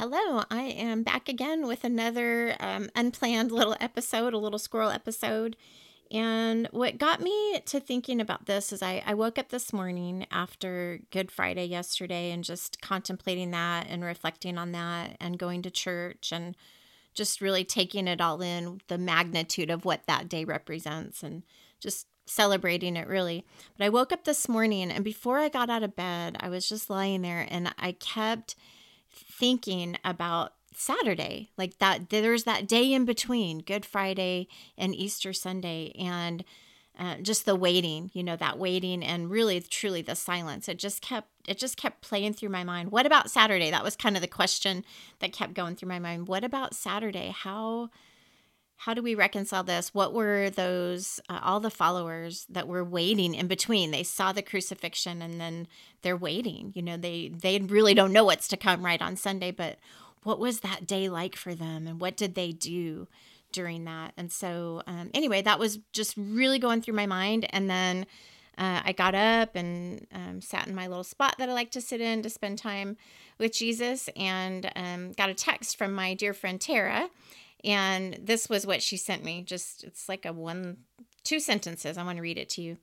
Hello, I am back again with another um, unplanned little episode, a little squirrel episode. And what got me to thinking about this is I, I woke up this morning after Good Friday yesterday and just contemplating that and reflecting on that and going to church and just really taking it all in the magnitude of what that day represents and just celebrating it really. But I woke up this morning and before I got out of bed, I was just lying there and I kept thinking about Saturday, like that. There's that day in between Good Friday and Easter Sunday, and uh, just the waiting, you know, that waiting, and really, truly, the silence. It just kept it just kept playing through my mind. What about Saturday? That was kind of the question that kept going through my mind. What about Saturday? How how do we reconcile this? What were those, uh, all the followers that were waiting in between? They saw the crucifixion and then they're waiting. You know, they, they really don't know what's to come right on Sunday, but what was that day like for them and what did they do during that? And so, um, anyway, that was just really going through my mind. And then uh, I got up and um, sat in my little spot that I like to sit in to spend time with Jesus and um, got a text from my dear friend Tara and this was what she sent me. Just, it's like a one, two sentences. I want to read it to you.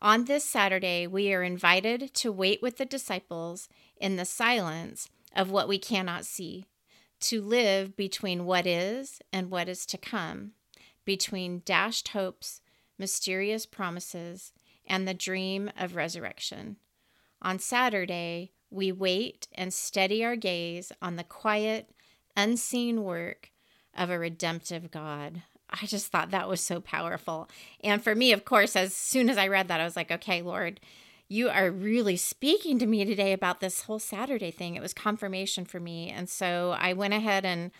On this Saturday, we are invited to wait with the disciples in the silence of what we cannot see, to live between what is and what is to come, between dashed hopes, mysterious promises, and the dream of resurrection. On Saturday, we wait and steady our gaze on the quiet, unseen work of a redemptive God. I just thought that was so powerful. And for me, of course, as soon as I read that, I was like, okay, Lord, you are really speaking to me today about this whole Saturday thing. It was confirmation for me. And so I went ahead and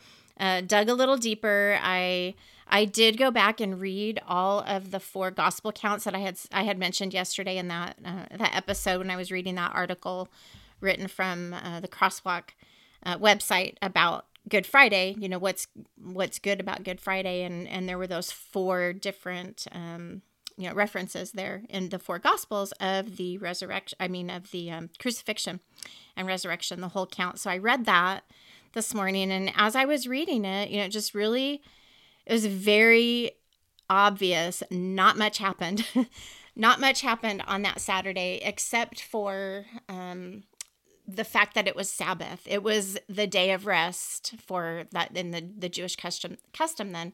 uh, dug a little deeper. I I did go back and read all of the four gospel counts that I had I had mentioned yesterday in that uh, that episode when I was reading that article written from uh, the Crosswalk uh, website about Good Friday, you know what's what's good about Good Friday, and and there were those four different um, you know references there in the four Gospels of the resurrection. I mean of the um, crucifixion and resurrection, the whole count. So I read that this morning, and as I was reading it, you know, it just really it was very obvious. Not much happened. not much happened on that Saturday except for um, the fact that it was Sabbath. It was the day of rest for that in the, the Jewish custom custom then.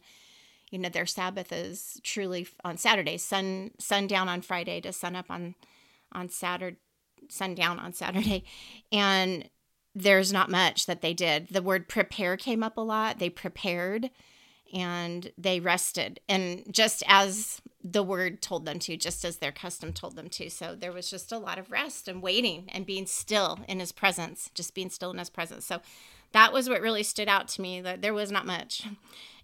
You know, their Sabbath is truly on Saturday, sun sundown on Friday to sun up on on Saturday sundown on Saturday. And there's not much that they did. The word prepare came up a lot. They prepared and they rested. And just as the word told them to, just as their custom told them to. So there was just a lot of rest and waiting and being still in his presence, just being still in his presence. So that was what really stood out to me that there was not much.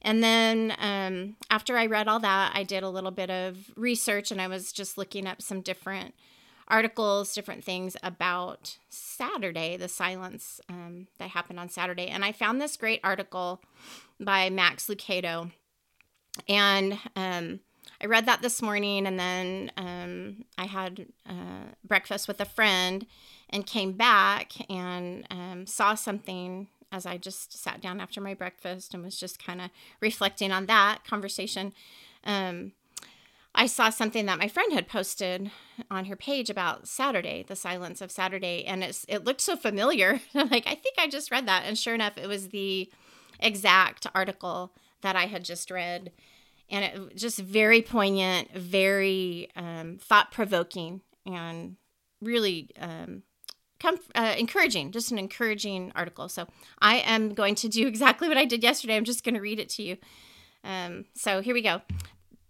And then um, after I read all that, I did a little bit of research and I was just looking up some different articles, different things about Saturday, the silence um, that happened on Saturday. And I found this great article by Max Lucado. And um, I read that this morning, and then um, I had uh, breakfast with a friend and came back and um, saw something as I just sat down after my breakfast and was just kind of reflecting on that conversation. Um, I saw something that my friend had posted on her page about Saturday, the silence of Saturday, and it's it looked so familiar. like I think I just read that, and sure enough, it was the exact article that I had just read, and it just very poignant, very um, thought provoking, and really um, uh, encouraging. Just an encouraging article. So I am going to do exactly what I did yesterday. I'm just going to read it to you. Um, so here we go.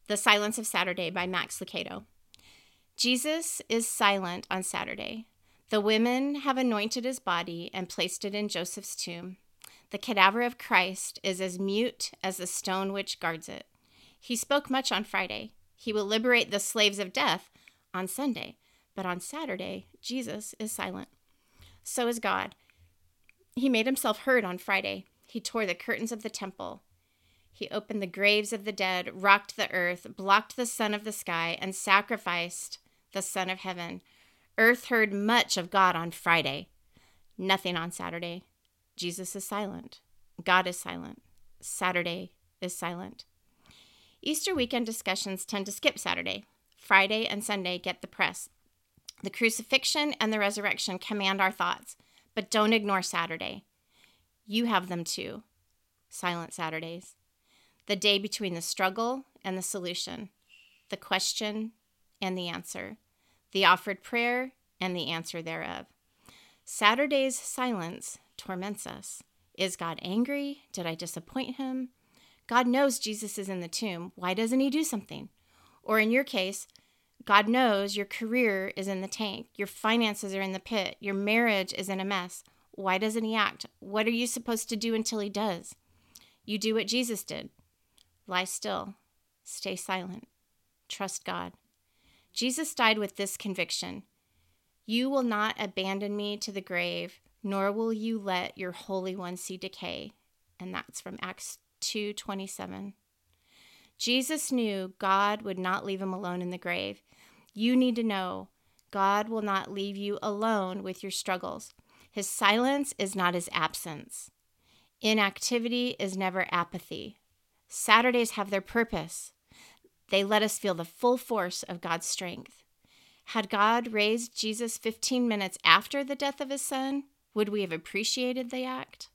The Silence of Saturday by Max Lucado. Jesus is silent on Saturday. The women have anointed his body and placed it in Joseph's tomb. The cadaver of Christ is as mute as the stone which guards it. He spoke much on Friday. He will liberate the slaves of death on Sunday. But on Saturday, Jesus is silent. So is God. He made himself heard on Friday. He tore the curtains of the temple. He opened the graves of the dead, rocked the earth, blocked the sun of the sky, and sacrificed the Son of Heaven. Earth heard much of God on Friday, nothing on Saturday. Jesus is silent. God is silent. Saturday is silent. Easter weekend discussions tend to skip Saturday. Friday and Sunday get the press. The crucifixion and the resurrection command our thoughts, but don't ignore Saturday. You have them too. Silent Saturdays. The day between the struggle and the solution, the question and the answer, the offered prayer and the answer thereof. Saturday's silence torments us. Is God angry? Did I disappoint him? God knows Jesus is in the tomb. Why doesn't he do something? Or in your case, God knows your career is in the tank, your finances are in the pit, your marriage is in a mess. Why doesn't he act? What are you supposed to do until he does? You do what Jesus did lie still, stay silent, trust God. Jesus died with this conviction You will not abandon me to the grave, nor will you let your Holy One see decay. And that's from Acts 2:27. Jesus knew God would not leave him alone in the grave. You need to know God will not leave you alone with your struggles. His silence is not his absence. Inactivity is never apathy. Saturdays have their purpose. They let us feel the full force of God's strength. Had God raised Jesus 15 minutes after the death of his son, would we have appreciated the act?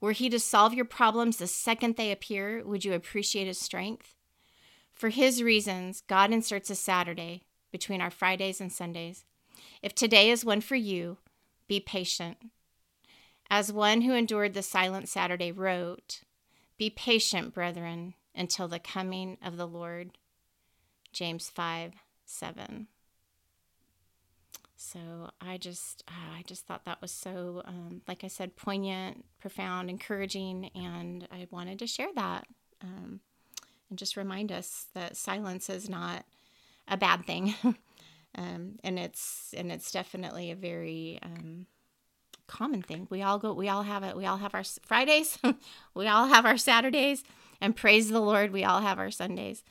Were he to solve your problems the second they appear, would you appreciate his strength? For his reasons, God inserts a Saturday between our Fridays and Sundays. If today is one for you, be patient. As one who endured the silent Saturday wrote, Be patient, brethren, until the coming of the Lord. James 5 7. So I just, uh, I just thought that was so, um, like I said, poignant, profound, encouraging, and I wanted to share that um, and just remind us that silence is not a bad thing, um, and it's and it's definitely a very um, common thing. We all go, we all have it. We all have our Fridays, we all have our Saturdays, and praise the Lord, we all have our Sundays.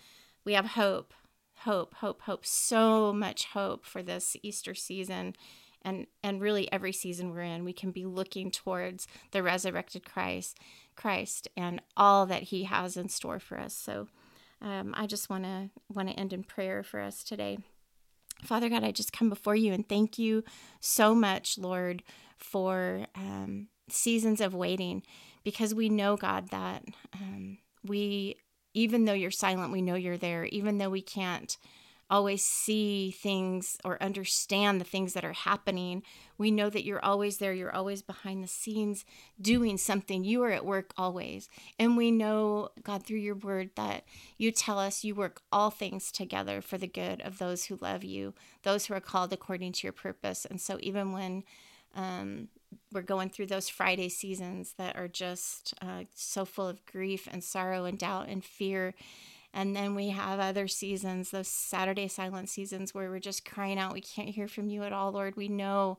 We have hope hope, hope, hope, so much hope for this Easter season. And and really every season we're in we can be looking towards the resurrected Christ Christ and all that he has in store for us. So um, I just want to want to end in prayer for us today. Father God I just come before you and thank you so much Lord for um, seasons of waiting because we know God that um, we even though you're silent, we know you're there. Even though we can't always see things or understand the things that are happening, we know that you're always there. You're always behind the scenes doing something. You are at work always. And we know, God, through your word, that you tell us you work all things together for the good of those who love you, those who are called according to your purpose. And so even when um, we're going through those Friday seasons that are just uh, so full of grief and sorrow and doubt and fear. And then we have other seasons, those Saturday silent seasons where we're just crying out, We can't hear from you at all, Lord. We know,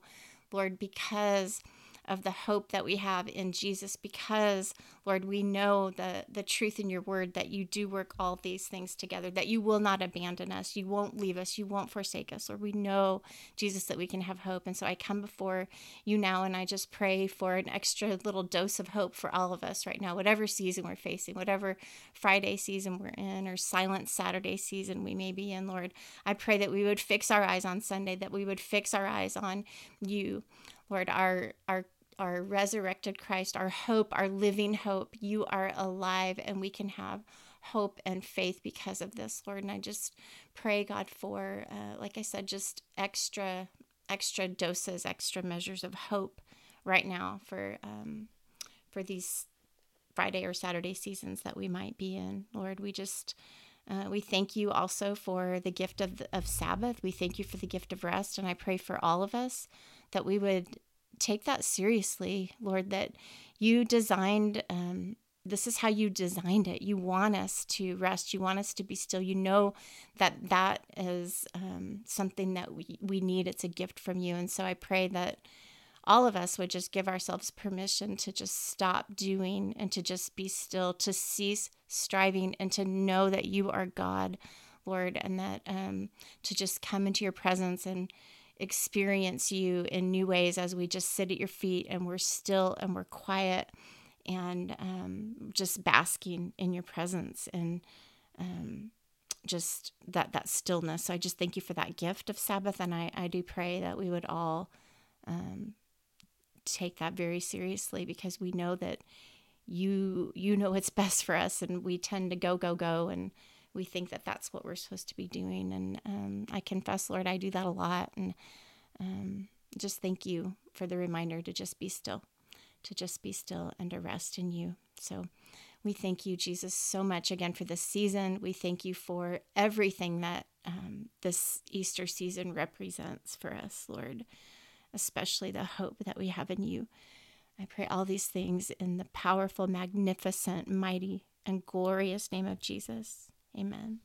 Lord, because of the hope that we have in Jesus because, Lord, we know the, the truth in your word that you do work all these things together, that you will not abandon us, you won't leave us, you won't forsake us. Lord, we know, Jesus, that we can have hope. And so I come before you now and I just pray for an extra little dose of hope for all of us right now, whatever season we're facing, whatever Friday season we're in, or silent Saturday season we may be in, Lord. I pray that we would fix our eyes on Sunday, that we would fix our eyes on you. Lord, our our our resurrected Christ, our hope, our living hope. You are alive, and we can have hope and faith because of this, Lord. And I just pray, God, for, uh, like I said, just extra, extra doses, extra measures of hope right now for um, for these Friday or Saturday seasons that we might be in, Lord. We just uh, we thank you also for the gift of, of Sabbath. We thank you for the gift of rest. And I pray for all of us that we would take that seriously, Lord, that you designed. Um, this is how you designed it. You want us to rest. You want us to be still. You know that that is um, something that we, we need. It's a gift from you. And so I pray that all of us would just give ourselves permission to just stop doing and to just be still, to cease striving and to know that you are God, Lord, and that um, to just come into your presence and experience you in new ways as we just sit at your feet and we're still and we're quiet and um, just basking in your presence and um, just that that stillness. So I just thank you for that gift of Sabbath, and I I do pray that we would all um, take that very seriously because we know that you you know what's best for us, and we tend to go go go and we think that that's what we're supposed to be doing. And um, I confess, Lord, I do that a lot. And um, just thank you for the reminder to just be still, to just be still and to rest in you. So we thank you, Jesus, so much again for this season. We thank you for everything that um, this Easter season represents for us, Lord, especially the hope that we have in you. I pray all these things in the powerful, magnificent, mighty, and glorious name of Jesus. Amen.